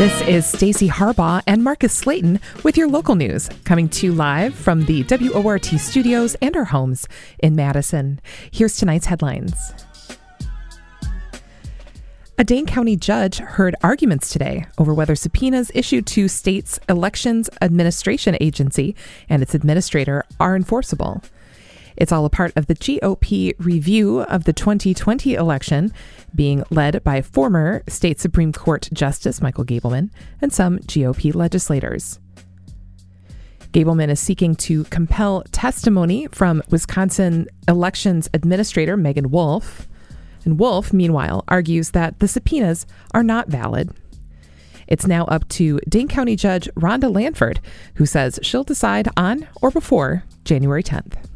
This is Stacy Harbaugh and Marcus Slayton with your local news, coming to you live from the WORT studios and our homes in Madison. Here's tonight's headlines. A Dane County judge heard arguments today over whether subpoenas issued to state's Elections Administration Agency and its administrator are enforceable. It's all a part of the GOP review of the 2020 election, being led by former state Supreme Court Justice Michael Gableman and some GOP legislators. Gableman is seeking to compel testimony from Wisconsin Elections Administrator Meagan Wolfe. And Wolfe, meanwhile, argues that the subpoenas are not valid. It's now up to Dane County Judge Rhonda Lanford, who says she'll decide on or before January 10th.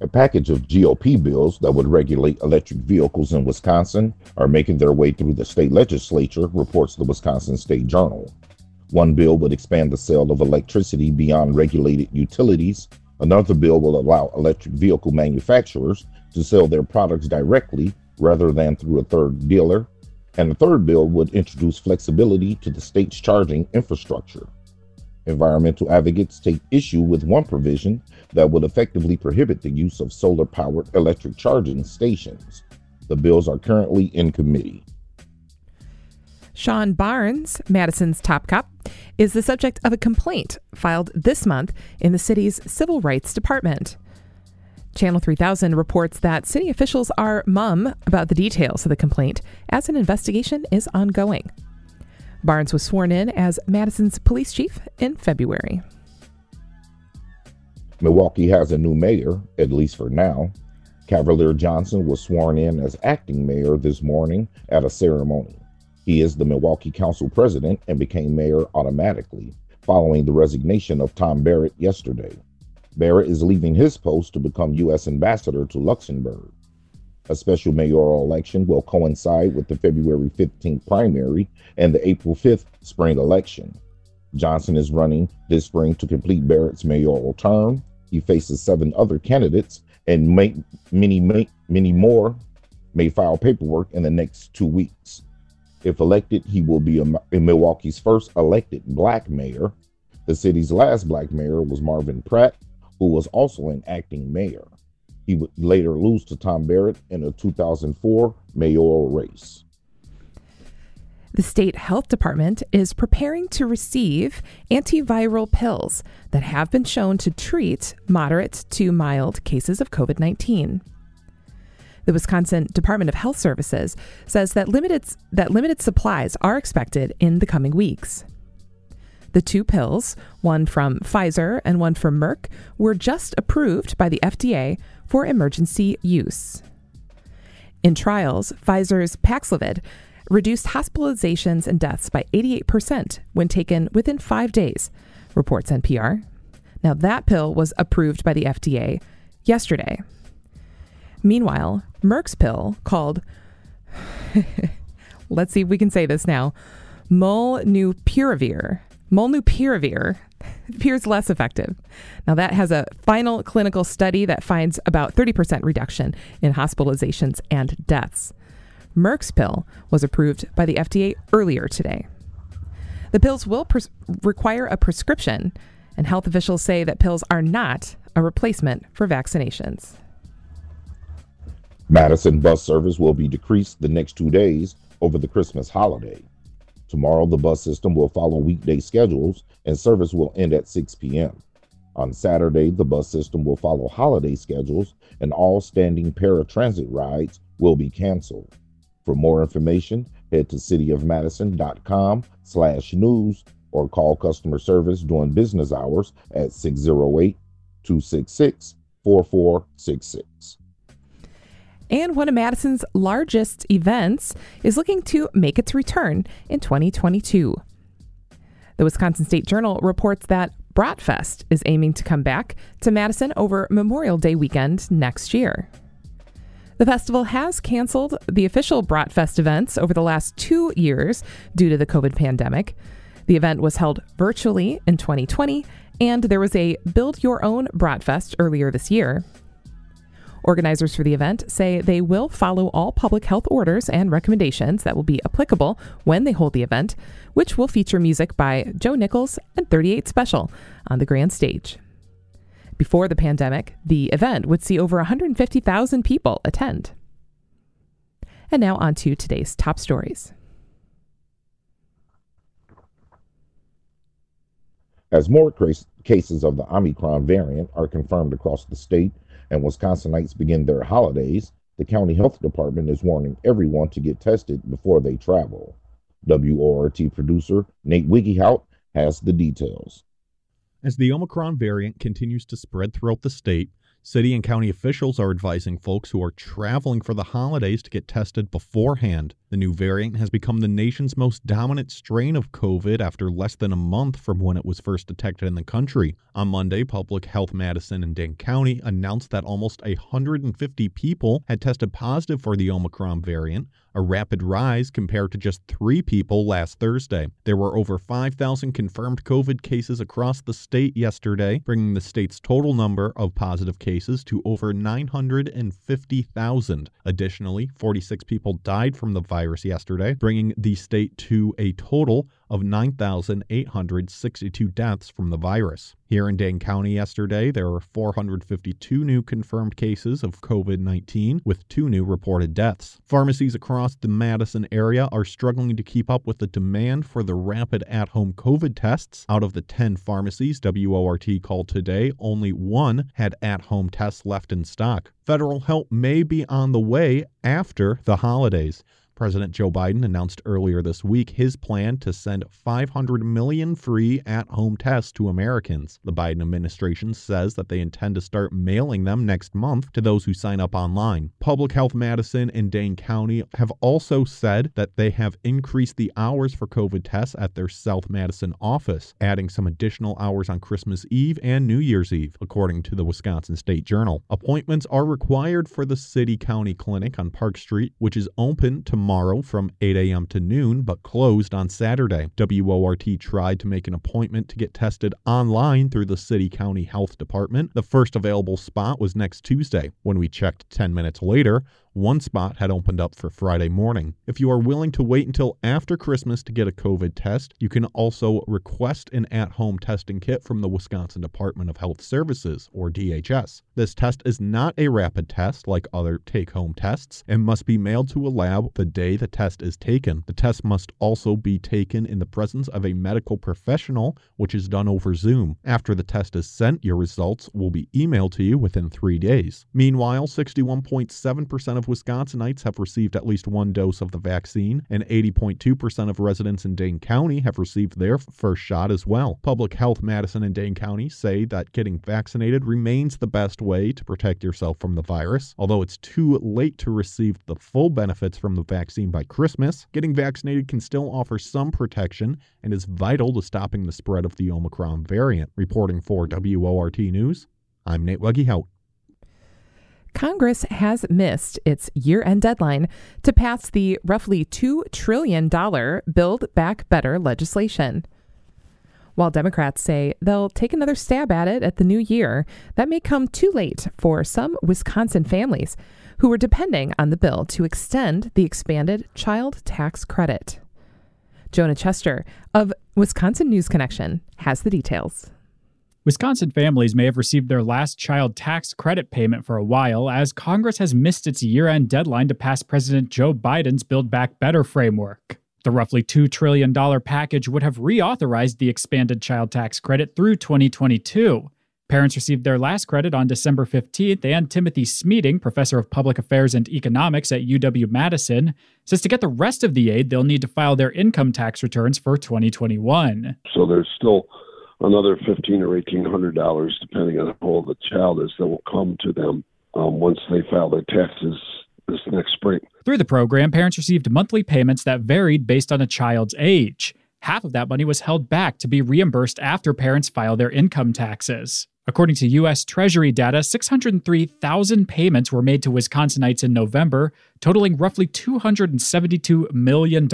A package of GOP bills that would regulate electric vehicles in Wisconsin are making their way through the state legislature, reports the Wisconsin State Journal. One bill would expand the sale of electricity beyond regulated utilities. Another bill will allow electric vehicle manufacturers to sell their products directly rather than through a third dealer. And the third bill would introduce flexibility to the state's charging infrastructure. Environmental advocates take issue with one provision that would effectively prohibit the use of solar powered electric charging stations. The bills are currently in committee. Shon Barnes, Madison's top cop, is the subject of a complaint filed this month in the city's Civil Rights Department. Channel 3000 reports that city officials are mum about the details of the complaint as an investigation is ongoing. Barnes was sworn in as Madison's police chief in February. Milwaukee has a new mayor, at least for now. Cavalier Johnson was sworn in as acting mayor this morning at a ceremony. He is the Milwaukee Council president and became mayor automatically following the resignation of Tom Barrett yesterday. Barrett is leaving his post to become U.S. ambassador to Luxembourg. A special mayoral election will coincide with the February 15th primary and the April 5th spring election. Johnson is running this spring to complete Barrett's mayoral term. He faces seven other candidates, and may, many, many more may file paperwork in the next two weeks. If elected, he will be a, a Milwaukee's first elected black mayor. The city's last black mayor was Marvin Pratt, who was also an acting mayor. He would later lose to Tom Barrett in a 2004 mayoral race. The state health department is preparing to receive antiviral pills that have been shown to treat moderate to mild cases of COVID 19. The Wisconsin Department of Health Services says that limited, that limited supplies are expected in the coming weeks. The two pills, one from Pfizer and one from Merck, were just approved by the FDA for emergency use. In trials, Pfizer's Paxlovid reduced hospitalizations and deaths by 88% when taken within five days, reports NPR. Now, that pill was approved by the FDA yesterday. Meanwhile, Merck's pill called, let's see if we can say this now, Molnupiravir molnupiravir appears less effective. Now, that has a final clinical study that finds about 30% reduction in hospitalizations and deaths. Merck's pill was approved by the FDA earlier today. The pills will pres- require a prescription, and health officials say that pills are not a replacement for vaccinations. Madison bus service will be decreased the next two days over the Christmas holiday. Tomorrow, the bus system will follow weekday schedules and service will end at 6 p.m. On Saturday, the bus system will follow holiday schedules and all standing paratransit rides will be canceled. For more information, head to cityofmadison.com slash news or call customer service during business hours at 608 266 4466 and one of Madison's largest events is looking to make its return in 2022. The Wisconsin State Journal reports that Bratfest is aiming to come back to Madison over Memorial Day weekend next year. The festival has canceled the official Bratfest events over the last two years due to the COVID pandemic. The event was held virtually in 2020, and there was a Build Your Own Bratfest earlier this year. Organizers for the event say they will follow all public health orders and recommendations that will be applicable when they hold the event, which will feature music by Joe Nichols and 38 Special on the grand stage. Before the pandemic, the event would see over 150,000 people attend. And now on to today's top stories. As more cases of the Omicron variant are confirmed across the state and Wisconsinites begin their holidays, the county health department is warning everyone to get tested before they travel. WORT producer Nate Wiggiehout has the details. As the Omicron variant continues to spread throughout the state, City and county officials are advising folks who are traveling for the holidays to get tested beforehand. The new variant has become the nation's most dominant strain of COVID after less than a month from when it was first detected in the country. On Monday, Public Health Madison and Dane County announced that almost 150 people had tested positive for the Omicron variant, a rapid rise compared to just three people last Thursday. There were over 5,000 confirmed COVID cases across the state yesterday, bringing the state's total number of positive cases to over 950,000. Additionally, 46 people died from the virus yesterday, bringing the state to a total of 9,862 deaths from the virus. Here in Dane County yesterday, there were 452 new confirmed cases of COVID 19, with two new reported deaths. Pharmacies across the Madison area are struggling to keep up with the demand for the rapid at home COVID tests. Out of the 10 pharmacies WORT called today, only one had at home tests left in stock. Federal help may be on the way after the holidays. President Joe Biden announced earlier this week his plan to send 500 million free at home tests to Americans. The Biden administration says that they intend to start mailing them next month to those who sign up online. Public Health Madison and Dane County have also said that they have increased the hours for COVID tests at their South Madison office, adding some additional hours on Christmas Eve and New Year's Eve, according to the Wisconsin State Journal. Appointments are required for the City County Clinic on Park Street, which is open to tomorrow from 8 a.m. to noon, but closed on Saturday. WORT tried to make an appointment to get tested online through the City County Health Department. The first available spot was next Tuesday. When we checked 10 minutes later, one spot had opened up for Friday morning. If you are willing to wait until after Christmas to get a COVID test, you can also request an at home testing kit from the Wisconsin Department of Health Services, or DHS. This test is not a rapid test like other take home tests and must be mailed to a lab the day the test is taken. The test must also be taken in the presence of a medical professional, which is done over Zoom. After the test is sent, your results will be emailed to you within three days. Meanwhile, 61.7% of of Wisconsinites have received at least one dose of the vaccine, and 80.2% of residents in Dane County have received their first shot as well. Public Health Madison and Dane County say that getting vaccinated remains the best way to protect yourself from the virus. Although it's too late to receive the full benefits from the vaccine by Christmas, getting vaccinated can still offer some protection and is vital to stopping the spread of the Omicron variant. Reporting for WORT News, I'm Nate Weggehout. Congress has missed its year end deadline to pass the roughly $2 trillion Build Back Better legislation. While Democrats say they'll take another stab at it at the new year, that may come too late for some Wisconsin families who were depending on the bill to extend the expanded child tax credit. Jonah Chester of Wisconsin News Connection has the details. Wisconsin families may have received their last child tax credit payment for a while, as Congress has missed its year end deadline to pass President Joe Biden's Build Back Better framework. The roughly $2 trillion package would have reauthorized the expanded child tax credit through 2022. Parents received their last credit on December 15th, and Timothy Smeeding, professor of public affairs and economics at UW Madison, says to get the rest of the aid, they'll need to file their income tax returns for 2021. So there's still another fifteen or eighteen hundred dollars, depending on how old the child is, that will come to them um, once they file their taxes this next spring. Through the program, parents received monthly payments that varied based on a child's age. Half of that money was held back to be reimbursed after parents file their income taxes. According to U.S. Treasury data, 603,000 payments were made to Wisconsinites in November, totaling roughly $272 million.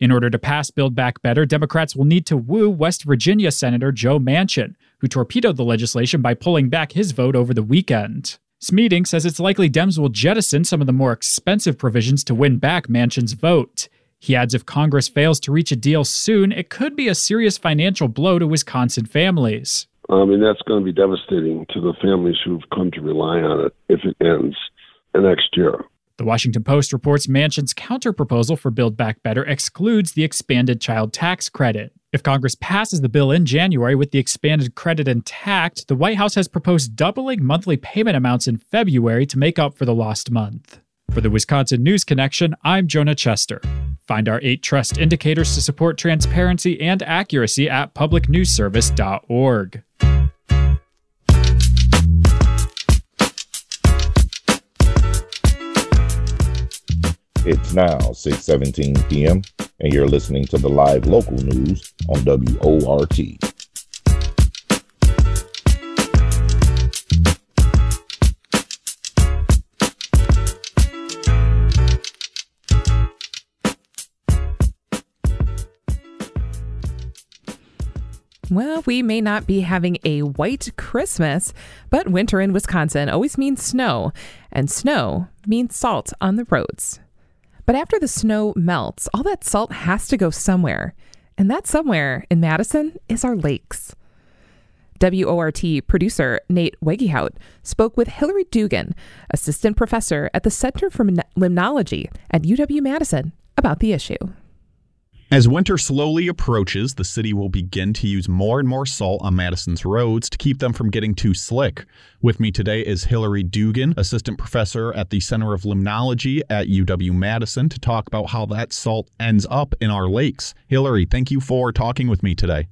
In order to pass Build Back Better, Democrats will need to woo West Virginia Senator Joe Manchin, who torpedoed the legislation by pulling back his vote over the weekend. Smeeding says it's likely Dems will jettison some of the more expensive provisions to win back Manchin's vote. He adds if Congress fails to reach a deal soon, it could be a serious financial blow to Wisconsin families. I mean, that's going to be devastating to the families who've come to rely on it if it ends next year. The Washington Post reports Manchin's counterproposal for Build Back Better excludes the expanded child tax credit. If Congress passes the bill in January with the expanded credit intact, the White House has proposed doubling monthly payment amounts in February to make up for the lost month. For the Wisconsin News Connection, I'm Jonah Chester. Find our eight trust indicators to support transparency and accuracy at publicnewsservice.org. It's now 6:17 p.m. and you're listening to the live local news on WORT. Well, we may not be having a white Christmas, but winter in Wisconsin always means snow, and snow means salt on the roads. But after the snow melts, all that salt has to go somewhere. And that somewhere in Madison is our lakes. WORT producer Nate Wegehout spoke with Hilary Dugan, assistant professor at the Center for Limnology at UW Madison, about the issue. As winter slowly approaches, the city will begin to use more and more salt on Madison's roads to keep them from getting too slick. With me today is Hilary Dugan, assistant professor at the Center of Limnology at UW Madison, to talk about how that salt ends up in our lakes. Hilary, thank you for talking with me today.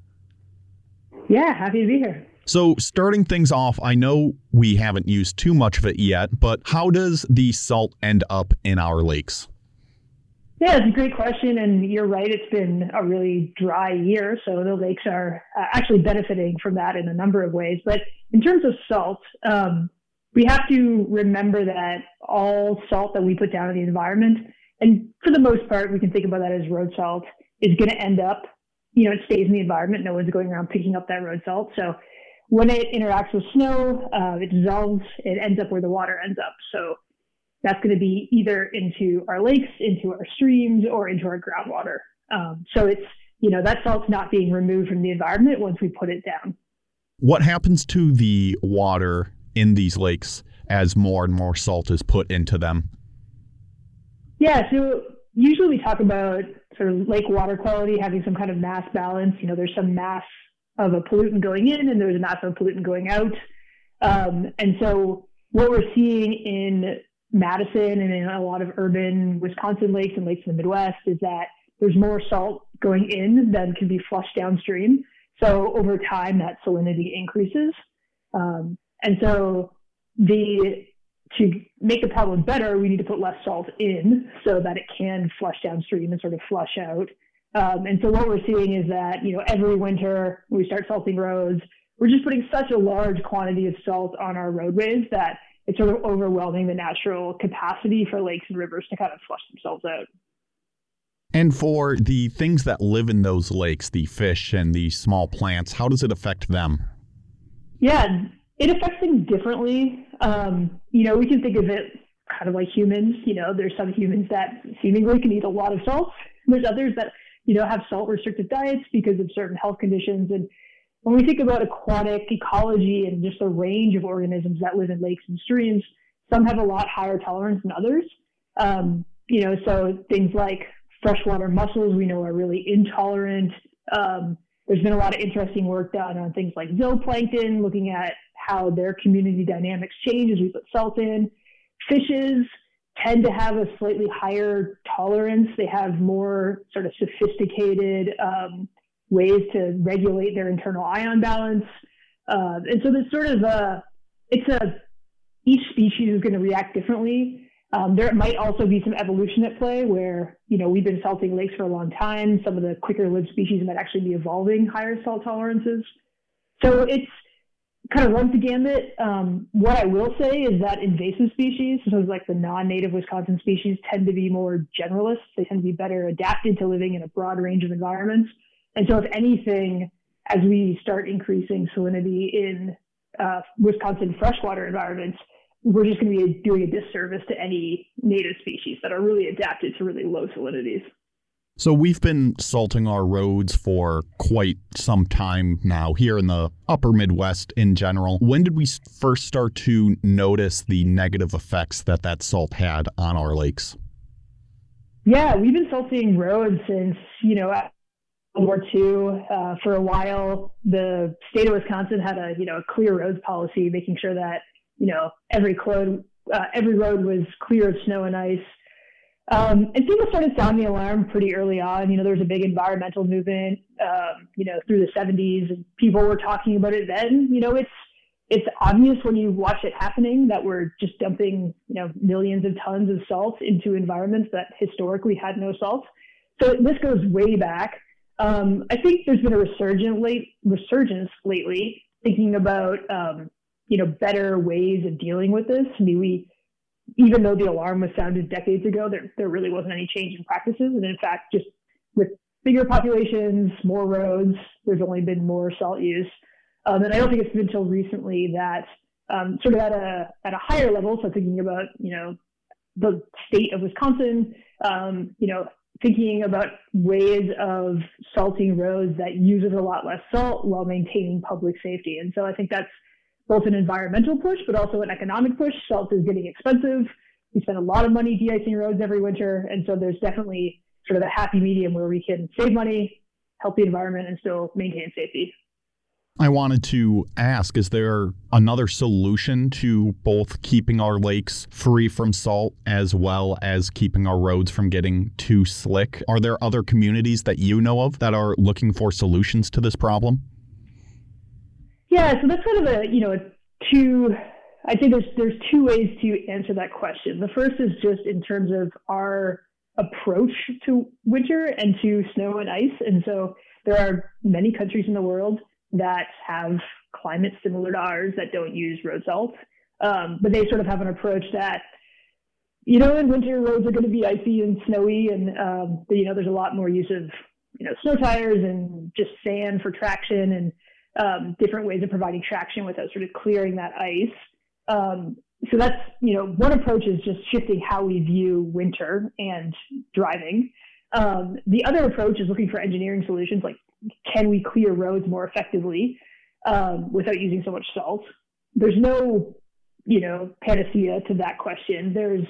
Yeah, happy to be here. So, starting things off, I know we haven't used too much of it yet, but how does the salt end up in our lakes? Yeah, it's a great question. And you're right, it's been a really dry year. So the lakes are uh, actually benefiting from that in a number of ways. But in terms of salt, um, we have to remember that all salt that we put down in the environment, and for the most part, we can think about that as road salt, is going to end up, you know, it stays in the environment. No one's going around picking up that road salt. So when it interacts with snow, uh, it dissolves, it ends up where the water ends up. So that's going to be either into our lakes, into our streams, or into our groundwater. Um, so it's, you know, that salt's not being removed from the environment once we put it down. What happens to the water in these lakes as more and more salt is put into them? Yeah, so usually we talk about sort of lake water quality having some kind of mass balance. You know, there's some mass of a pollutant going in and there's a mass of a pollutant going out. Um, and so what we're seeing in Madison and in a lot of urban Wisconsin lakes and lakes in the Midwest is that there's more salt going in than can be flushed downstream. So over time, that salinity increases. Um, and so the to make the problem better, we need to put less salt in so that it can flush downstream and sort of flush out. Um, and so what we're seeing is that you know every winter we start salting roads, we're just putting such a large quantity of salt on our roadways that it's sort of overwhelming the natural capacity for lakes and rivers to kind of flush themselves out. And for the things that live in those lakes, the fish and the small plants, how does it affect them? Yeah, it affects them differently. Um, you know, we can think of it kind of like humans. You know, there's some humans that seemingly can eat a lot of salt. There's others that, you know, have salt restricted diets because of certain health conditions. And when we think about aquatic ecology and just the range of organisms that live in lakes and streams, some have a lot higher tolerance than others. Um, you know, so things like freshwater mussels we know are really intolerant. Um, there's been a lot of interesting work done on things like zooplankton, looking at how their community dynamics change as we put salt in. Fishes tend to have a slightly higher tolerance. They have more sort of sophisticated um, ways to regulate their internal ion balance. Uh, and so there's sort of a, it's a, each species is going to react differently. Um, there might also be some evolution at play where, you know, we've been salting lakes for a long time. Some of the quicker lived species might actually be evolving higher salt tolerances. So it's kind of runs the gamut. Um, what I will say is that invasive species, so like the non-native Wisconsin species, tend to be more generalists. They tend to be better adapted to living in a broad range of environments. And so, if anything, as we start increasing salinity in uh, Wisconsin freshwater environments, we're just going to be doing a disservice to any native species that are really adapted to really low salinities. So we've been salting our roads for quite some time now here in the upper Midwest in general. When did we first start to notice the negative effects that that salt had on our lakes? Yeah, we've been salting roads since, you know, World War II. Uh, for a while, the state of Wisconsin had a, you know, a clear roads policy, making sure that, you know, every, clode, uh, every road was clear of snow and ice um, and people started sounding the alarm pretty early on. You know, there was a big environmental movement, um, you know, through the 70s, and people were talking about it then. You know, it's it's obvious when you watch it happening that we're just dumping, you know, millions of tons of salt into environments that historically had no salt. So this goes way back. Um, I think there's been a resurgence late resurgence lately, thinking about um, you know better ways of dealing with this. I mean, we even though the alarm was sounded decades ago, there, there really wasn't any change in practices. And in fact, just with bigger populations, more roads, there's only been more salt use. Um, and I don't think it's been until recently that um, sort of at a at a higher level, so thinking about you know the state of Wisconsin, um, you know thinking about ways of salting roads that uses a lot less salt while maintaining public safety. And so I think that's both an environmental push, but also an economic push. Salt is getting expensive. We spend a lot of money de-icing roads every winter, and so there's definitely sort of a happy medium where we can save money, help the environment, and still maintain safety. I wanted to ask is there another solution to both keeping our lakes free from salt as well as keeping our roads from getting too slick? Are there other communities that you know of that are looking for solutions to this problem? Yeah, so that's kind of a you know two. I think there's there's two ways to answer that question. The first is just in terms of our approach to winter and to snow and ice, and so there are many countries in the world that have climates similar to ours that don't use road salt, um, but they sort of have an approach that you know, in winter roads are going to be icy and snowy, and um, you know, there's a lot more use of you know snow tires and just sand for traction, and um, different ways of providing traction without sort of clearing that ice. Um, so that's you know one approach is just shifting how we view winter and driving. Um, the other approach is looking for engineering solutions like can we clear roads more effectively um, without using so much salt. There's no you know panacea to that question. There's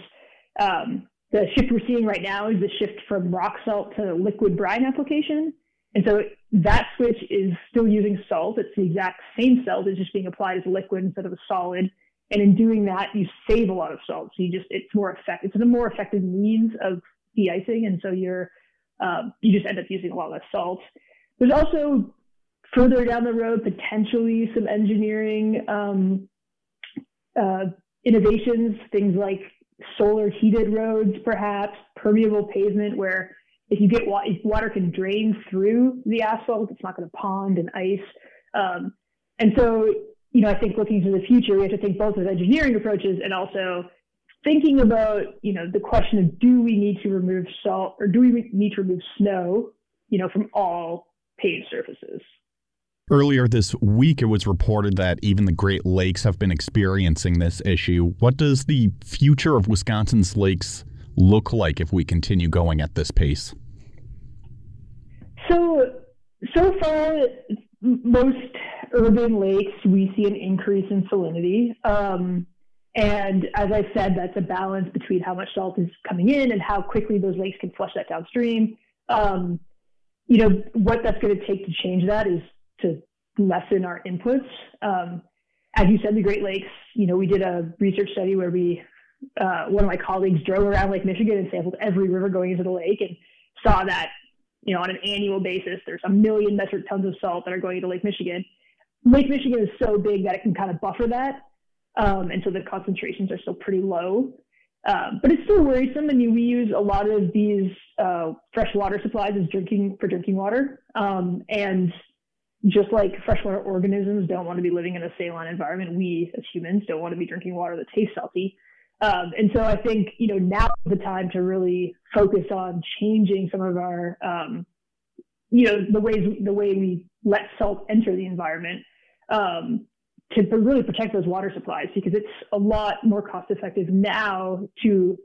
um, the shift we're seeing right now is the shift from rock salt to liquid brine application. And so that switch is still using salt. It's the exact same salt. It's just being applied as a liquid instead of a solid. And in doing that, you save a lot of salt. So you just, it's more effective. It's a more effective means of de-icing. And so you're, um, you just end up using a lot less salt. There's also further down the road, potentially some engineering um, uh, innovations, things like solar heated roads, perhaps permeable pavement where if you get if water can drain through the asphalt, it's not going to pond and ice. Um, and so, you know, I think looking to the future, we have to think both of engineering approaches and also thinking about, you know, the question of do we need to remove salt or do we need to remove snow, you know, from all paved surfaces? Earlier this week, it was reported that even the Great Lakes have been experiencing this issue. What does the future of Wisconsin's lakes look like if we continue going at this pace? So, so far, most urban lakes, we see an increase in salinity. Um, and as I said, that's a balance between how much salt is coming in and how quickly those lakes can flush that downstream. Um, you know, what that's going to take to change that is to lessen our inputs. Um, as you said, the Great Lakes, you know, we did a research study where we uh, one of my colleagues drove around Lake Michigan and sampled every river going into the lake and saw that, you know, on an annual basis, there's a million metric tons of salt that are going into Lake Michigan. Lake Michigan is so big that it can kind of buffer that. Um, and so the concentrations are still pretty low. Um, but it's still worrisome. I mean, we use a lot of these uh, fresh water supplies as drinking for drinking water. Um, and just like freshwater organisms don't want to be living in a saline environment, we as humans don't want to be drinking water that tastes salty. Um, and so I think, you know, now is the time to really focus on changing some of our, um, you know, the ways, the way we let salt enter the environment. Um, to really protect those water supplies because it's a lot more cost effective now to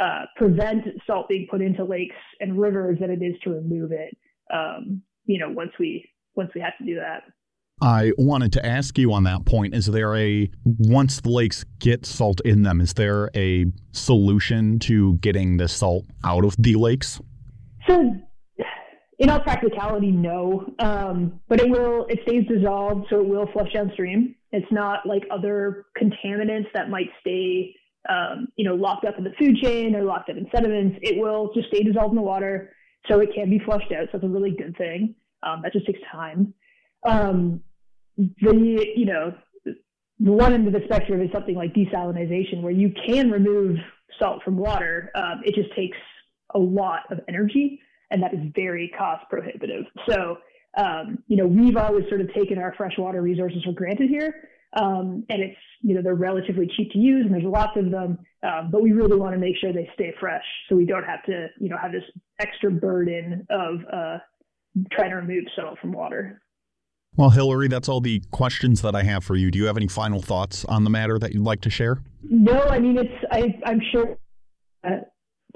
uh, prevent salt being put into lakes and rivers than it is to remove it. Um, you know, once we once we have to do that. I wanted to ask you on that point. Is there a, once the lakes get salt in them, is there a solution to getting the salt out of the lakes? So, in all practicality, no. Um, but it will, it stays dissolved, so it will flush downstream. It's not like other contaminants that might stay, um, you know, locked up in the food chain or locked up in sediments. It will just stay dissolved in the water, so it can be flushed out. So that's a really good thing. Um, that just takes time. Um, the you know the one end of the spectrum is something like desalination, where you can remove salt from water. Um, it just takes a lot of energy, and that is very cost prohibitive. So, um, you know, we've always sort of taken our freshwater resources for granted here, um, and it's you know they're relatively cheap to use, and there's lots of them. Um, but we really want to make sure they stay fresh, so we don't have to you know have this extra burden of uh, trying to remove salt from water. Well, Hilary, that's all the questions that I have for you. Do you have any final thoughts on the matter that you'd like to share? No, I mean it's. I, am sure uh,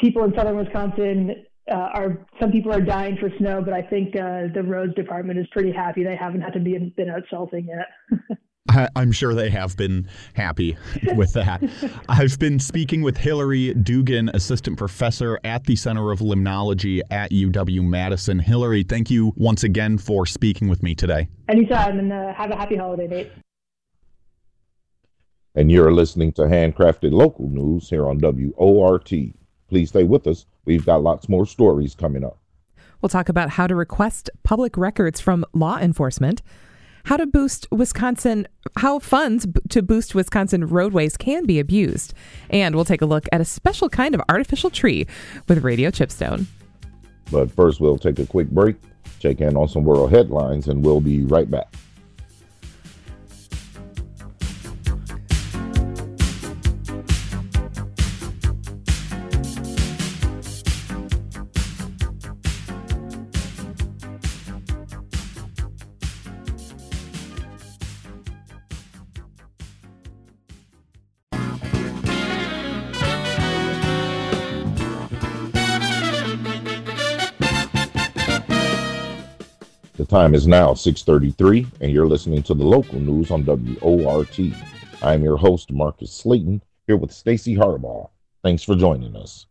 people in southern Wisconsin uh, are. Some people are dying for snow, but I think uh, the roads department is pretty happy they haven't had to be been out salting yet. I'm sure they have been happy with that. I've been speaking with Hilary Dugan, assistant professor at the Center of Limnology at UW Madison. Hilary, thank you once again for speaking with me today. Anytime, and uh, have a happy holiday, Nate. And you're listening to Handcrafted Local News here on WORT. Please stay with us. We've got lots more stories coming up. We'll talk about how to request public records from law enforcement how to boost Wisconsin, how funds to boost Wisconsin roadways can be abused. And we'll take a look at a special kind of artificial tree with Radio Chipstone. But first, we'll take a quick break, check in on some world headlines, and we'll be right back. Time is now 6:33 and you're listening to the local news on WORT. I'm your host Marcus Slayton here with Stacy Harbaugh. Thanks for joining us.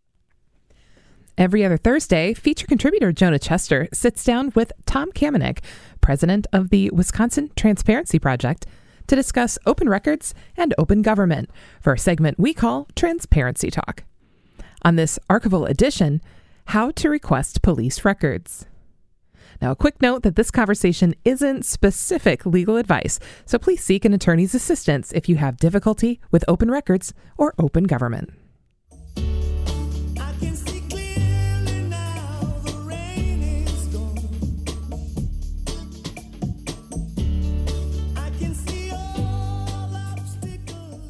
Every other Thursday, feature contributor Jonah Chester sits down with Tom Kamenick, president of the Wisconsin Transparency Project, to discuss open records and open government for a segment we call Transparency Talk. On this archival edition, how to request police records. Now, a quick note that this conversation isn't specific legal advice, so please seek an attorney's assistance if you have difficulty with open records or open government.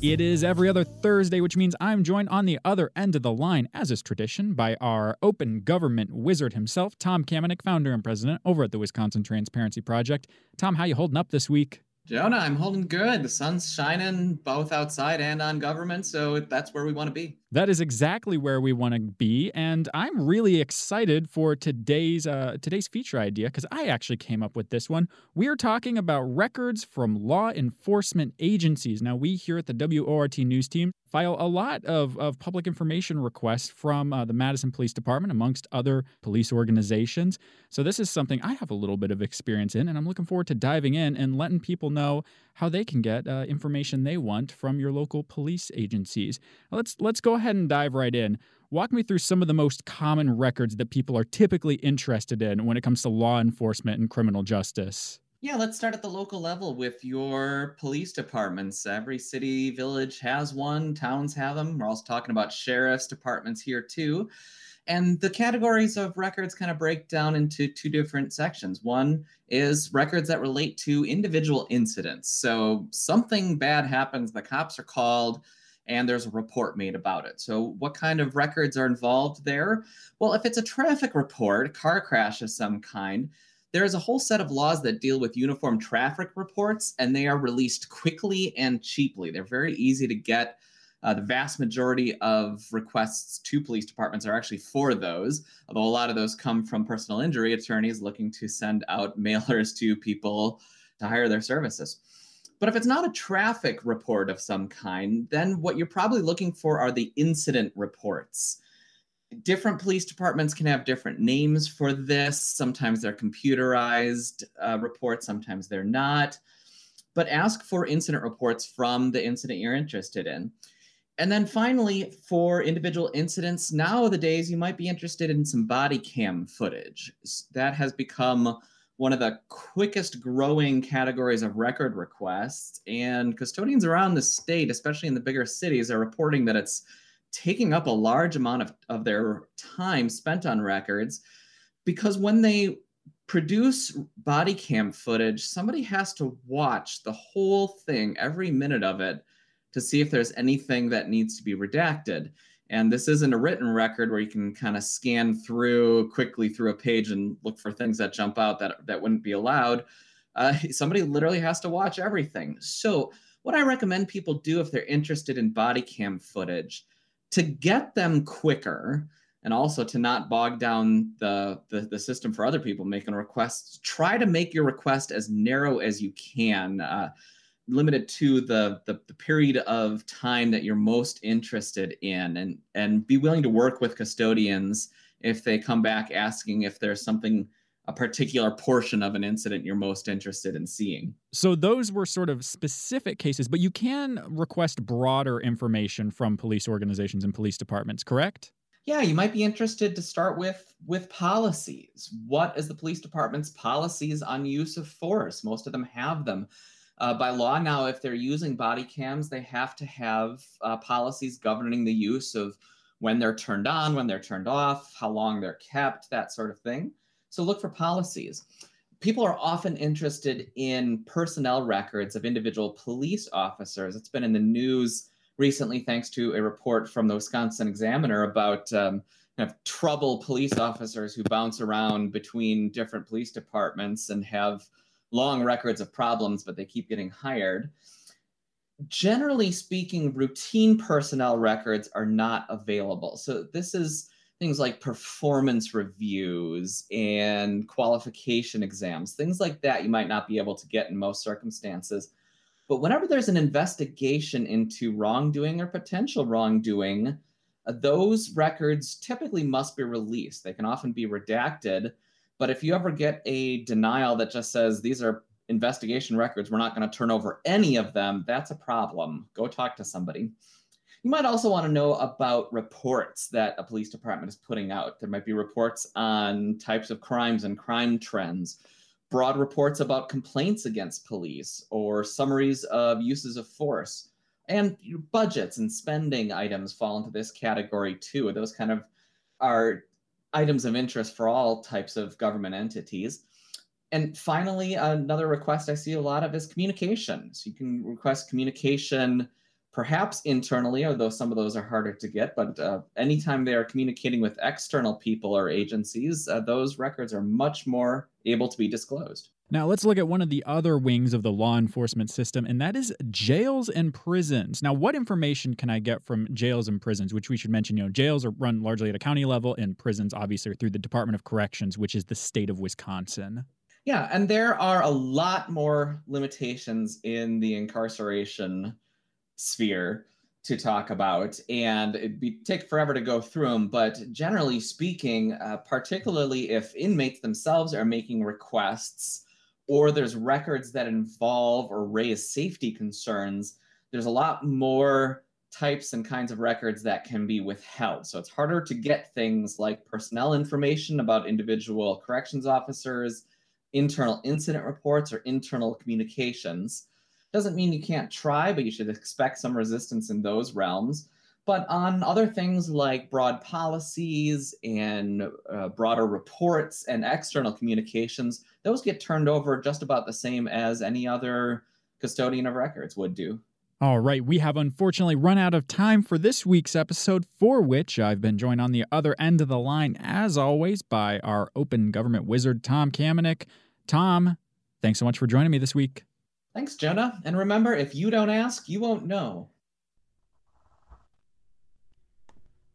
It is every other Thursday, which means I'm joined on the other end of the line, as is tradition, by our open government wizard himself, Tom Kamenick, founder and president over at the Wisconsin Transparency Project. Tom, how you holding up this week? Jonah, I'm holding good. The sun's shining both outside and on government, so that's where we want to be. That is exactly where we want to be, and I'm really excited for today's uh, today's feature idea because I actually came up with this one. We are talking about records from law enforcement agencies. Now, we here at the WORT News Team file a lot of, of public information requests from uh, the Madison Police Department, amongst other police organizations. So, this is something I have a little bit of experience in, and I'm looking forward to diving in and letting people know how they can get uh, information they want from your local police agencies. Let's let's go ahead and dive right in. Walk me through some of the most common records that people are typically interested in when it comes to law enforcement and criminal justice. Yeah, let's start at the local level with your police departments. Every city, village has one, towns have them. We're also talking about sheriff's departments here too. And the categories of records kind of break down into two different sections. One is records that relate to individual incidents. So something bad happens, the cops are called, and there's a report made about it. So, what kind of records are involved there? Well, if it's a traffic report, car crash of some kind, there is a whole set of laws that deal with uniform traffic reports, and they are released quickly and cheaply. They're very easy to get. Uh, the vast majority of requests to police departments are actually for those, although a lot of those come from personal injury attorneys looking to send out mailers to people to hire their services. But if it's not a traffic report of some kind, then what you're probably looking for are the incident reports different police departments can have different names for this. Sometimes they're computerized uh, reports, sometimes they're not. But ask for incident reports from the incident you're interested in. And then finally, for individual incidents, nowadays you might be interested in some body cam footage. That has become one of the quickest growing categories of record requests. And custodians around the state, especially in the bigger cities, are reporting that it's taking up a large amount of, of their time spent on records because when they produce body cam footage, somebody has to watch the whole thing, every minute of it, to see if there's anything that needs to be redacted. And this isn't a written record where you can kind of scan through quickly through a page and look for things that jump out that, that wouldn't be allowed. Uh, somebody literally has to watch everything. So, what I recommend people do if they're interested in body cam footage to get them quicker and also to not bog down the, the, the system for other people making requests try to make your request as narrow as you can uh, limited to the, the, the period of time that you're most interested in and and be willing to work with custodians if they come back asking if there's something a particular portion of an incident you're most interested in seeing. So those were sort of specific cases, but you can request broader information from police organizations and police departments, correct? Yeah, you might be interested to start with with policies. What is the police department's policies on use of force? Most of them have them. Uh, by law now, if they're using body cams, they have to have uh, policies governing the use of when they're turned on, when they're turned off, how long they're kept, that sort of thing. So look for policies. People are often interested in personnel records of individual police officers. It's been in the news recently, thanks to a report from the Wisconsin Examiner about um, kind of trouble police officers who bounce around between different police departments and have long records of problems, but they keep getting hired. Generally speaking, routine personnel records are not available. So this is things like performance reviews and qualification exams, things like that you might not be able to get in most circumstances. But whenever there's an investigation into wrongdoing or potential wrongdoing, uh, those records typically must be released. They can often be redacted. But if you ever get a denial that just says these are investigation records, we're not going to turn over any of them, that's a problem. Go talk to somebody. You might also want to know about reports that a police department is putting out. There might be reports on types of crimes and crime trends, broad reports about complaints against police, or summaries of uses of force. And budgets and spending items fall into this category too. Those kind of are items of interest for all types of government entities. And finally, another request I see a lot of is communication. So you can request communication perhaps internally, although some of those are harder to get. But uh, anytime they are communicating with external people or agencies, uh, those records are much more able to be disclosed. Now, let's look at one of the other wings of the law enforcement system, and that is jails and prisons. Now, what information can I get from jails and prisons? Which we should mention, you know, jails are run largely at a county level, and prisons, obviously, are through the Department of Corrections, which is the state of Wisconsin. Yeah, and there are a lot more limitations in the incarceration sphere to talk about, and it'd be, take forever to go through them. But generally speaking, uh, particularly if inmates themselves are making requests or there's records that involve or raise safety concerns, there's a lot more types and kinds of records that can be withheld. So it's harder to get things like personnel information about individual corrections officers, internal incident reports, or internal communications. Doesn't mean you can't try, but you should expect some resistance in those realms. But on other things like broad policies and uh, broader reports and external communications, those get turned over just about the same as any other custodian of records would do. All right, we have unfortunately run out of time for this week's episode, for which I've been joined on the other end of the line, as always, by our open government wizard, Tom Kamenick. Tom, thanks so much for joining me this week. Thanks, Jonah. And remember, if you don't ask, you won't know.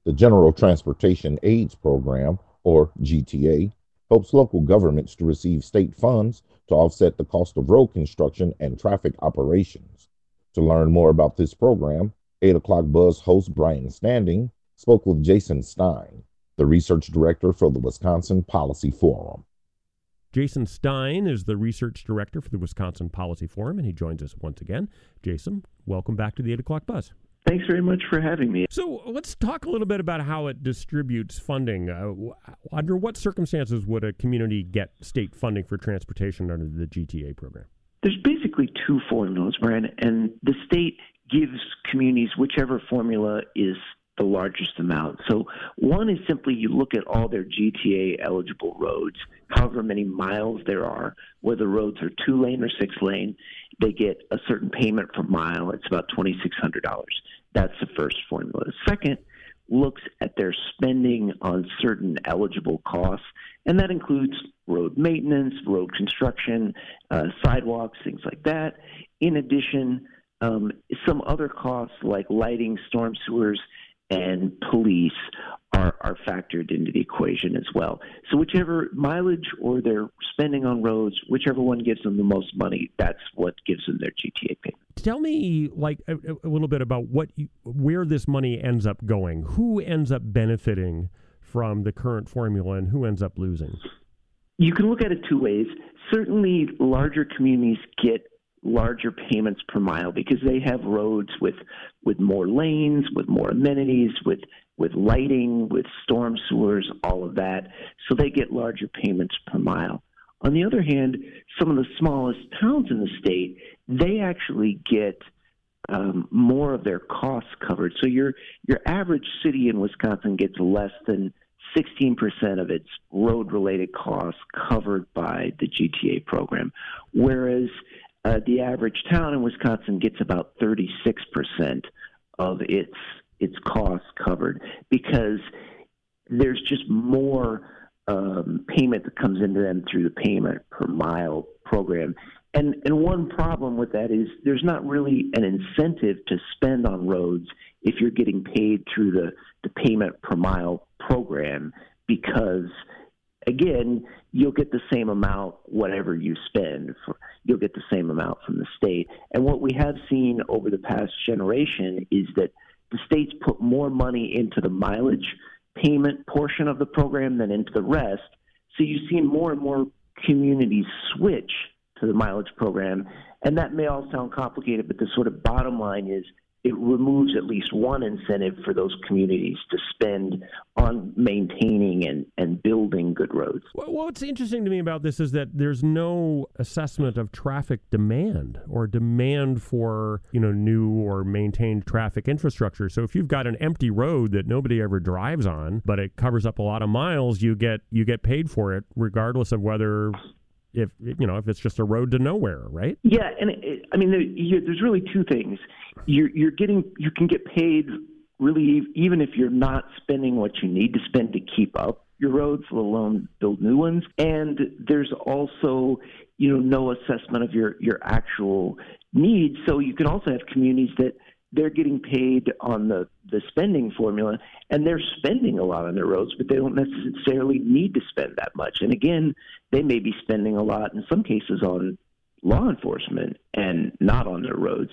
The General Transportation Aids Program, or GTA, helps local governments to receive state funds to offset the cost of road construction and traffic operations. To learn more about this program, 8 o'clock Buzz host Brian Standing spoke with Jason Stein, the research director for the Wisconsin Policy Forum. Jason Stein is the research director for the Wisconsin Policy Forum, and he joins us once again. Jason, welcome back to the 8 o'clock buzz. Thanks very much for having me. So let's talk a little bit about how it distributes funding. Uh, under what circumstances would a community get state funding for transportation under the GTA program? There's basically two formulas, Brian, and the state gives communities whichever formula is the largest amount. So one is simply you look at all their GTA eligible roads, however many miles there are, whether roads are two lane or six lane, they get a certain payment per mile. It's about twenty six hundred dollars. That's the first formula. The second looks at their spending on certain eligible costs, and that includes road maintenance, road construction, uh, sidewalks, things like that. In addition, um, some other costs like lighting, storm sewers, and police are, are factored into the equation as well. So whichever mileage or their spending on roads, whichever one gives them the most money, that's what gives them their GTA payment. Tell me, like, a, a little bit about what you, where this money ends up going. Who ends up benefiting from the current formula, and who ends up losing? You can look at it two ways. Certainly, larger communities get larger payments per mile because they have roads with with more lanes, with more amenities, with with lighting, with storm sewers, all of that. So they get larger payments per mile. On the other hand, some of the smallest towns in the state, they actually get um, more of their costs covered. So your your average city in Wisconsin gets less than 16% of its road related costs covered by the GTA program, whereas uh, the average town in Wisconsin gets about 36% of its its costs covered because there's just more um, payment that comes into them through the payment per mile program. And and one problem with that is there's not really an incentive to spend on roads if you're getting paid through the, the payment per mile program because again, you'll get the same amount whatever you spend. For, you'll get the same amount from the state. And what we have seen over the past generation is that the states put more money into the mileage payment portion of the program than into the rest. So you've seen more and more communities switch to the mileage program. And that may all sound complicated, but the sort of bottom line is it removes at least one incentive for those communities to spend on maintaining and, and building good roads. Well, what's interesting to me about this is that there's no assessment of traffic demand or demand for you know new or maintained traffic infrastructure. So if you've got an empty road that nobody ever drives on, but it covers up a lot of miles, you get you get paid for it regardless of whether if you know if it's just a road to nowhere, right? Yeah, and it, I mean, there, there's really two things. You're you're getting you can get paid really even if you're not spending what you need to spend to keep up your roads, let alone build new ones. And there's also you know no assessment of your your actual needs. So you can also have communities that they're getting paid on the, the spending formula and they're spending a lot on their roads, but they don't necessarily need to spend that much. And again, they may be spending a lot in some cases on law enforcement and not on their roads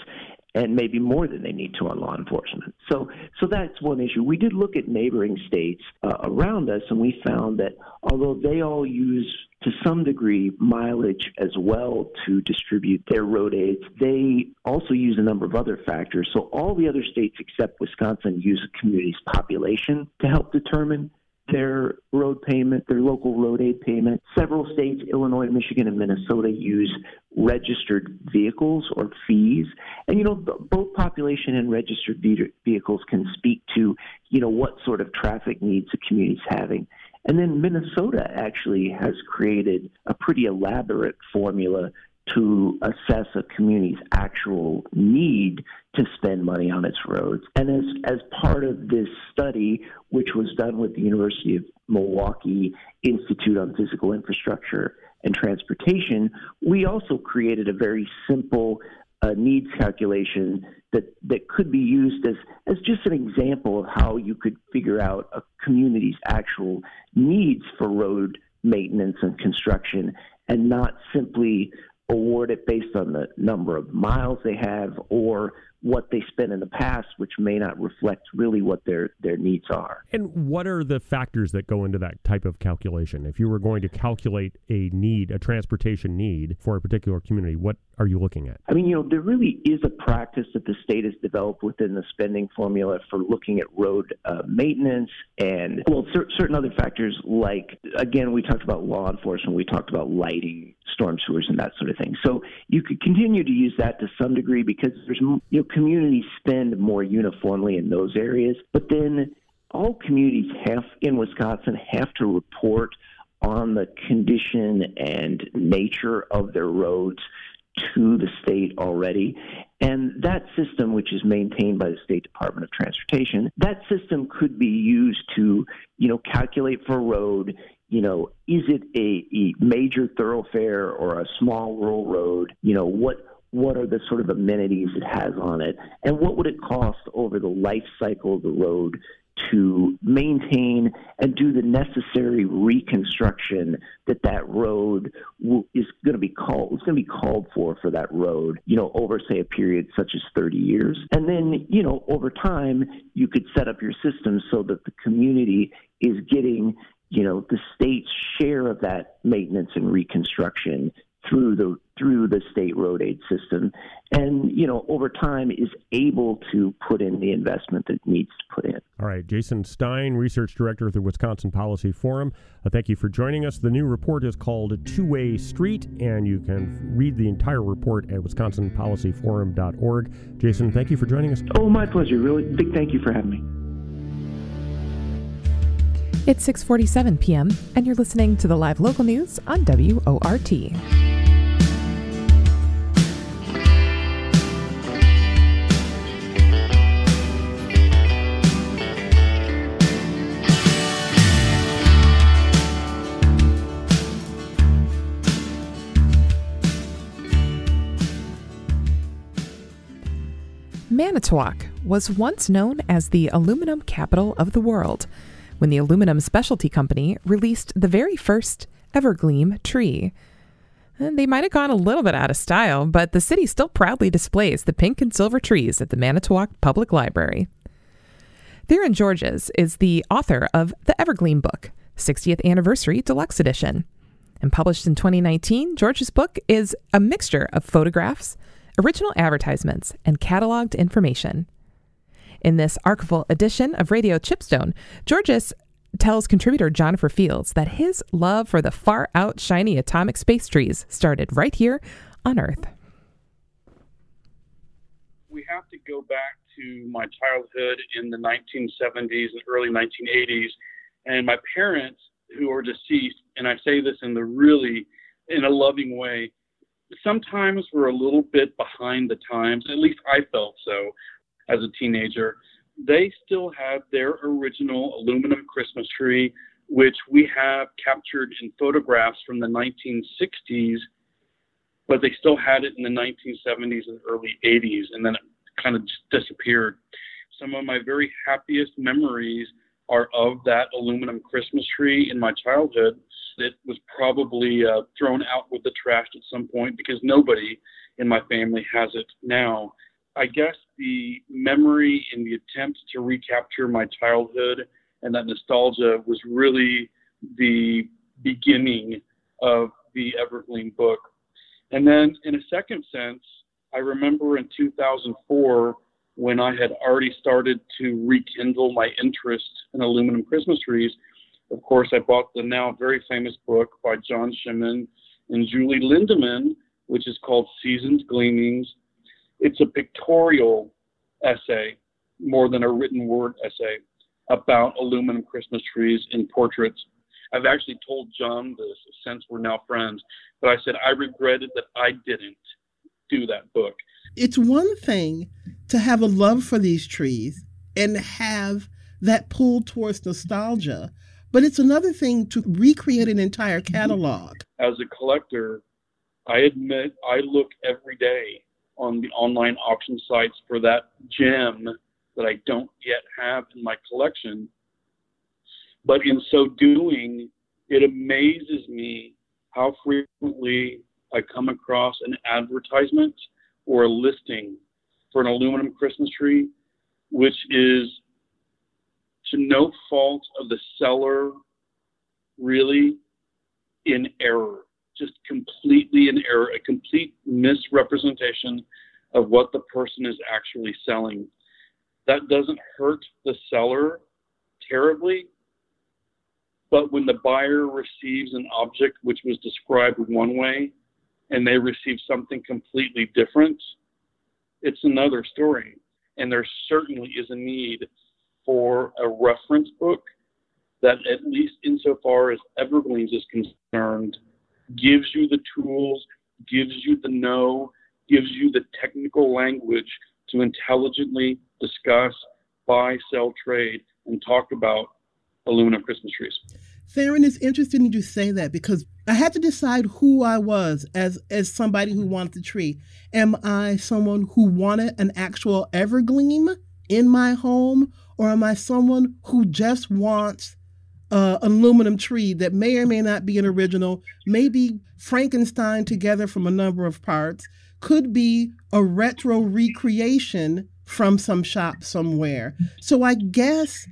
and maybe more than they need to on law enforcement. So, so that's one issue. We did look at neighboring states uh, around us, and we found that although they all use to some degree mileage as well to distribute their road aids. They also use a number of other factors. So all the other states except Wisconsin use a community's population to help determine their road payment, their local road aid payment. Several states, Illinois, Michigan, and Minnesota, use registered vehicles or fees. And, you know, both population and registered vehicles can speak to, you know, what sort of traffic needs a community is having. And then Minnesota actually has created a pretty elaborate formula to assess a community's actual need to spend money on its roads. And as, as part of this study, which was done with the University of Milwaukee Institute on Physical Infrastructure and transportation, we also created a very simple uh, needs calculation that, that could be used as, as just an example of how you could figure out a community's actual needs for road maintenance and construction and not simply award it based on the number of miles they have or what they spent in the past, which may not reflect really what their, their needs are. And what are the factors that go into that type of calculation? If you were going to calculate a need, a transportation need for a particular community, what are you looking at? I mean, you know, there really is a practice that the state has developed within the spending formula for looking at road uh, maintenance and, well, cer- certain other factors like, again, we talked about law enforcement, we talked about lighting, storm sewers, and that sort of thing. So you could continue to use that to some degree because there's, you know, communities spend more uniformly in those areas. But then all communities have in Wisconsin have to report on the condition and nature of their roads to the state already. And that system, which is maintained by the State Department of Transportation, that system could be used to, you know, calculate for road, you know, is it a, a major thoroughfare or a small rural road? You know, what what are the sort of amenities it has on it, and what would it cost over the life cycle of the road to maintain and do the necessary reconstruction that that road is going to be called is going to be called for for that road you know over say a period such as 30 years and then you know over time you could set up your system so that the community is getting you know the state's share of that maintenance and reconstruction through the through the state road aid system. And you know over time is able to put in the investment that needs to put in. All right jason stein research director of the wisconsin policy forum. Uh, thank you for joining us. The new report is called two-way street and you can read the entire report at wisconsinpolicyforum.org jason thank you for joining us. Oh my pleasure. Really big thank you for having me it's 6:47 p.m. and you're listening to the live local news on WORT. Manitowoc was once known as the aluminum capital of the world when the Aluminum Specialty Company released the very first Evergleam tree. And they might have gone a little bit out of style, but the city still proudly displays the pink and silver trees at the Manitowoc Public Library. Theron Georges is the author of the Evergleam book, 60th Anniversary Deluxe Edition. And published in 2019, George's book is a mixture of photographs, original advertisements, and cataloged information. In this archival edition of Radio Chipstone, Georges tells contributor Jennifer Fields that his love for the far out shiny atomic space trees started right here on Earth. We have to go back to my childhood in the 1970s and early 1980s, and my parents, who are deceased, and I say this in the really in a loving way, sometimes we're a little bit behind the times. At least I felt so as a teenager. They still have their original aluminum Christmas tree, which we have captured in photographs from the 1960s, but they still had it in the 1970s and early 80s, and then it kind of disappeared. Some of my very happiest memories are of that aluminum Christmas tree in my childhood. It was probably uh, thrown out with the trash at some point because nobody in my family has it now. I guess the memory and the attempt to recapture my childhood and that nostalgia was really the beginning of the Evergleam book. And then, in a second sense, I remember in 2004 when I had already started to rekindle my interest in aluminum Christmas trees. Of course, I bought the now very famous book by John Shimon and Julie Lindemann, which is called Season's Gleamings. It's a pictorial essay more than a written word essay about aluminum Christmas trees in portraits. I've actually told John this since we're now friends, but I said I regretted that I didn't do that book. It's one thing to have a love for these trees and have that pull towards nostalgia, but it's another thing to recreate an entire catalog as a collector, I admit I look every day on the online auction sites for that gem that I don't yet have in my collection. But in so doing, it amazes me how frequently I come across an advertisement or a listing for an aluminum Christmas tree, which is to no fault of the seller, really in error, just completely in error, a complete misrepresentation of what the person is actually selling. That doesn't hurt the seller terribly, but when the buyer receives an object which was described one way and they receive something completely different, it's another story. And there certainly is a need for a reference book that, at least insofar as Evergleams is concerned, gives you the tools, gives you the know, gives you the technical language to intelligently discuss, buy, sell, trade, and talk about aluminum Christmas trees. Theron, it's interesting you say that because I had to decide who I was as as somebody who wanted the tree. Am I someone who wanted an actual evergreen in my home, or am I someone who just wants uh, aluminum tree that may or may not be an original, maybe Frankenstein together from a number of parts, could be a retro recreation from some shop somewhere. So I guess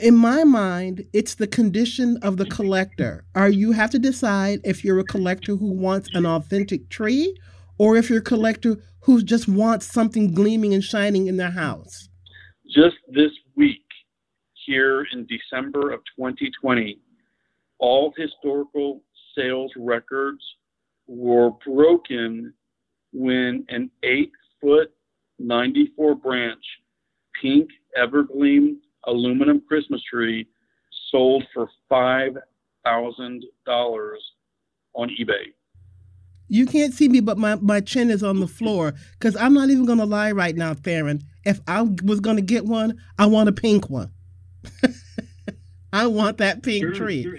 in my mind, it's the condition of the collector. Are you have to decide if you're a collector who wants an authentic tree or if you're a collector who just wants something gleaming and shining in their house? Just this week, here in December of 2020, all historical sales records were broken when an eight foot, 94 branch pink evergleam aluminum Christmas tree sold for $5,000 on eBay. You can't see me, but my, my chin is on the floor because I'm not even going to lie right now, Theron. If I was going to get one, I want a pink one. I want that pink sure, tree. Sure.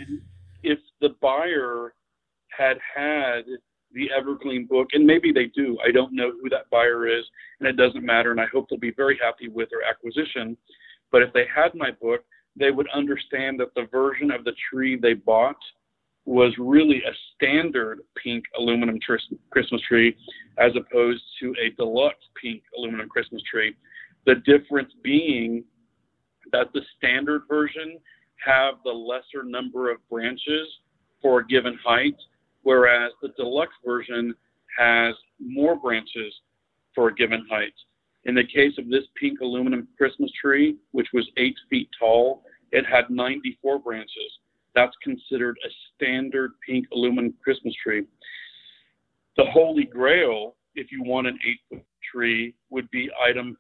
If the buyer had had the Evergleam book, and maybe they do, I don't know who that buyer is, and it doesn't matter, and I hope they'll be very happy with their acquisition. But if they had my book, they would understand that the version of the tree they bought was really a standard pink aluminum tr- Christmas tree as opposed to a deluxe pink aluminum Christmas tree. The difference being that the standard version have the lesser number of branches for a given height, whereas the deluxe version has more branches for a given height. In the case of this pink aluminum Christmas tree, which was eight feet tall, it had 94 branches. That's considered a standard pink aluminum Christmas tree. The Holy Grail, if you want an eight foot tree, would be item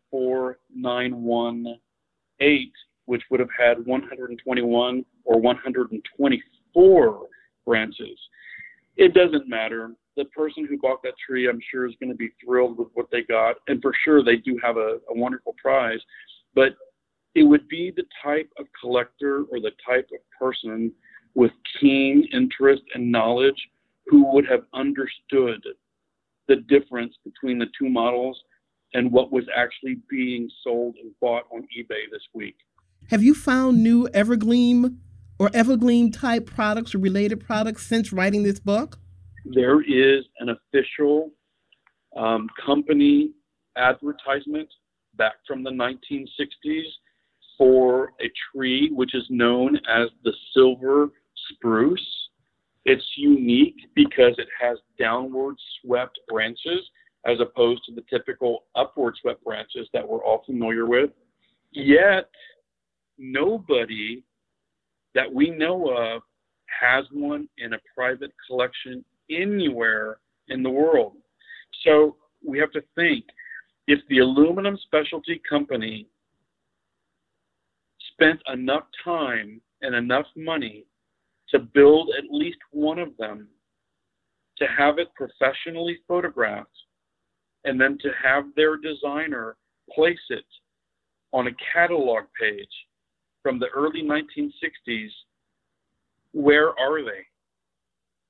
4918, which would have had 121 or 124 branches. It doesn't matter the person who bought that tree, I'm sure, is going to be thrilled with what they got. And for sure, they do have a, a wonderful prize. But it would be the type of collector or the type of person with keen interest and knowledge who would have understood the difference between the two models and what was actually being sold and bought on eBay this week. Have you found new Evergleam or Evergleam type products or related products since writing this book? there is an official um, company advertisement back from the 1960s for a tree which is known as the silver spruce. It's unique because it has downward swept branches as opposed to the typical upward swept branches that we're all familiar with. Yet, nobody that we know of has one in a private collection anywhere in the world. So we have to think if the aluminum specialty company spent enough time and enough money to build at least one of them, to have it professionally photographed, and then to have their designer place it on a catalog page from the early 1960s, where are they?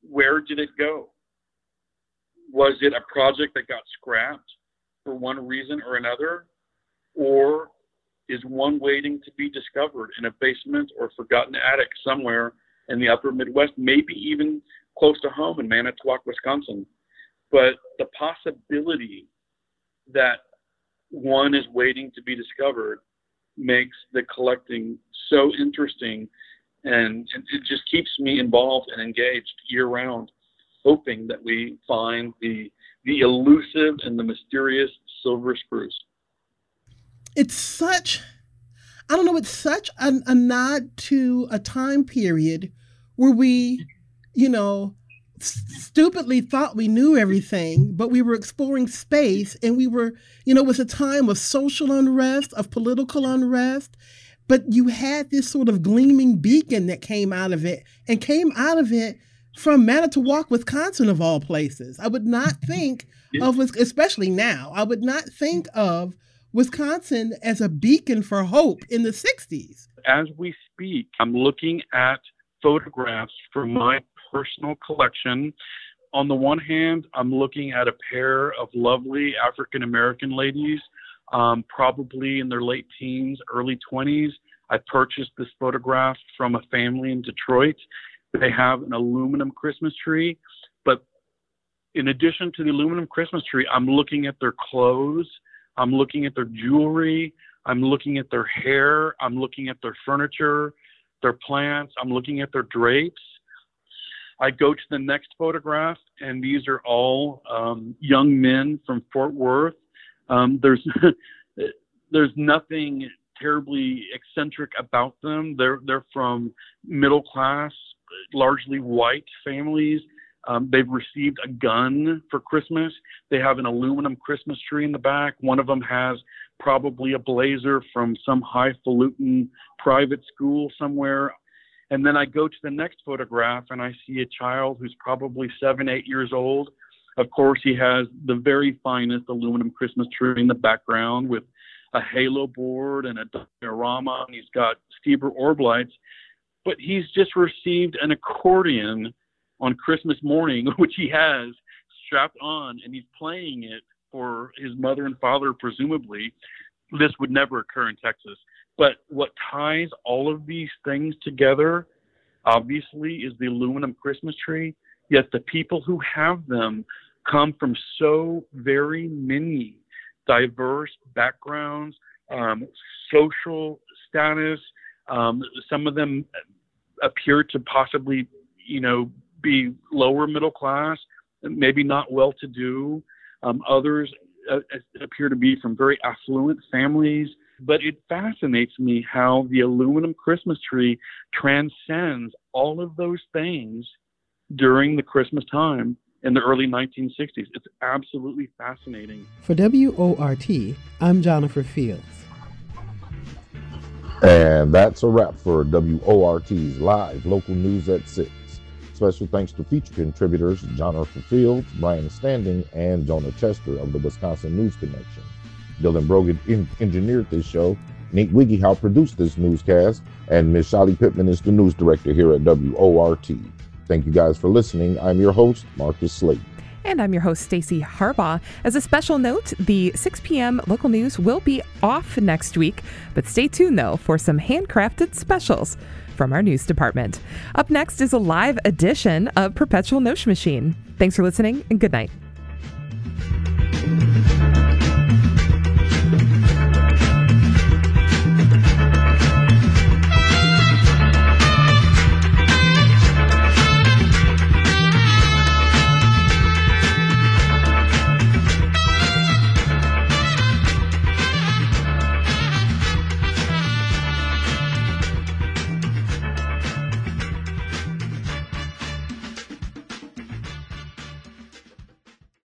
where did it go? Was it a project that got scrapped for one reason or another? Or is one waiting to be discovered in a basement or forgotten attic somewhere in the upper Midwest, maybe even close to home in Manitowoc, Wisconsin? But the possibility that one is waiting to be discovered makes the collecting so interesting and it just keeps me involved and engaged year round hoping that we find the the elusive and the mysterious silver spruce. It's such i don't know it's such a, a nod to a time period where we you know stupidly thought we knew everything, but we were exploring space and we were, you know, it was a time of social unrest, of political unrest. But you had this sort of gleaming beacon that came out of it and came out of it from Manitowoc, Wisconsin, of all places. I would not mm-hmm. think yeah. of, especially now, I would not think of Wisconsin as a beacon for hope in the 60s. As we speak, I'm looking at photographs from my personal collection. On the one hand, I'm looking at a pair of lovely African American ladies, um, probably in their late teens, early 20s. I purchased this photograph from a family in Detroit. They have an aluminum Christmas tree, but in addition to the aluminum Christmas tree, I'm looking at their clothes, I'm looking at their jewelry, I'm looking at their hair, I'm looking at their furniture, their plants, I'm looking at their drapes. I go to the next photograph, and these are all um, young men from Fort Worth. Um, there's there's nothing terribly eccentric about them. They're they're from middle class, largely white families. Um, they've received a gun for Christmas. They have an aluminum Christmas tree in the back. One of them has probably a blazer from some highfalutin private school somewhere and then I go to the next photograph and I see a child who's probably seven, eight years old. Of course, he has the very finest aluminum Christmas tree in the background with a halo board and a diorama. And he's got Stieber orb lights, but he's just received an accordion on Christmas morning, which he has strapped on, and he's playing it for his mother and father, presumably. This would never occur in Texas. But what ties all of these things together, obviously, is the aluminum Christmas tree. Yet the people who have them come from so very many diverse backgrounds, um, social status. Um, some of them appear to possibly, you know, be lower middle class, maybe not well to do. Um, others uh, appear to be from very affluent families. But it fascinates me how the aluminum Christmas tree transcends all of those things during the Christmas time in the early 1960s. It's absolutely fascinating. For WORT, I'm Jennifer Fields. And that's a wrap for WORT's live local news at 6. Special thanks to feature contributors Jonathan Fields, Brian Standing, and Jonah Chester of the Wisconsin News Connection. Dylan Brogan in- engineered this show. Nate Wiggyhow produced this newscast, and Miss Shelly Pittman is the news director here at WORT. Thank you guys for listening. I'm your host, Marcus Slate. And I'm your host, Stacy Harbaugh. As a special note, the 6 p.m. local news will be off next week, but stay tuned though for some handcrafted specials from our news department. Up next is a live edition of Perpetual Notion Machine. Thanks for listening and good night.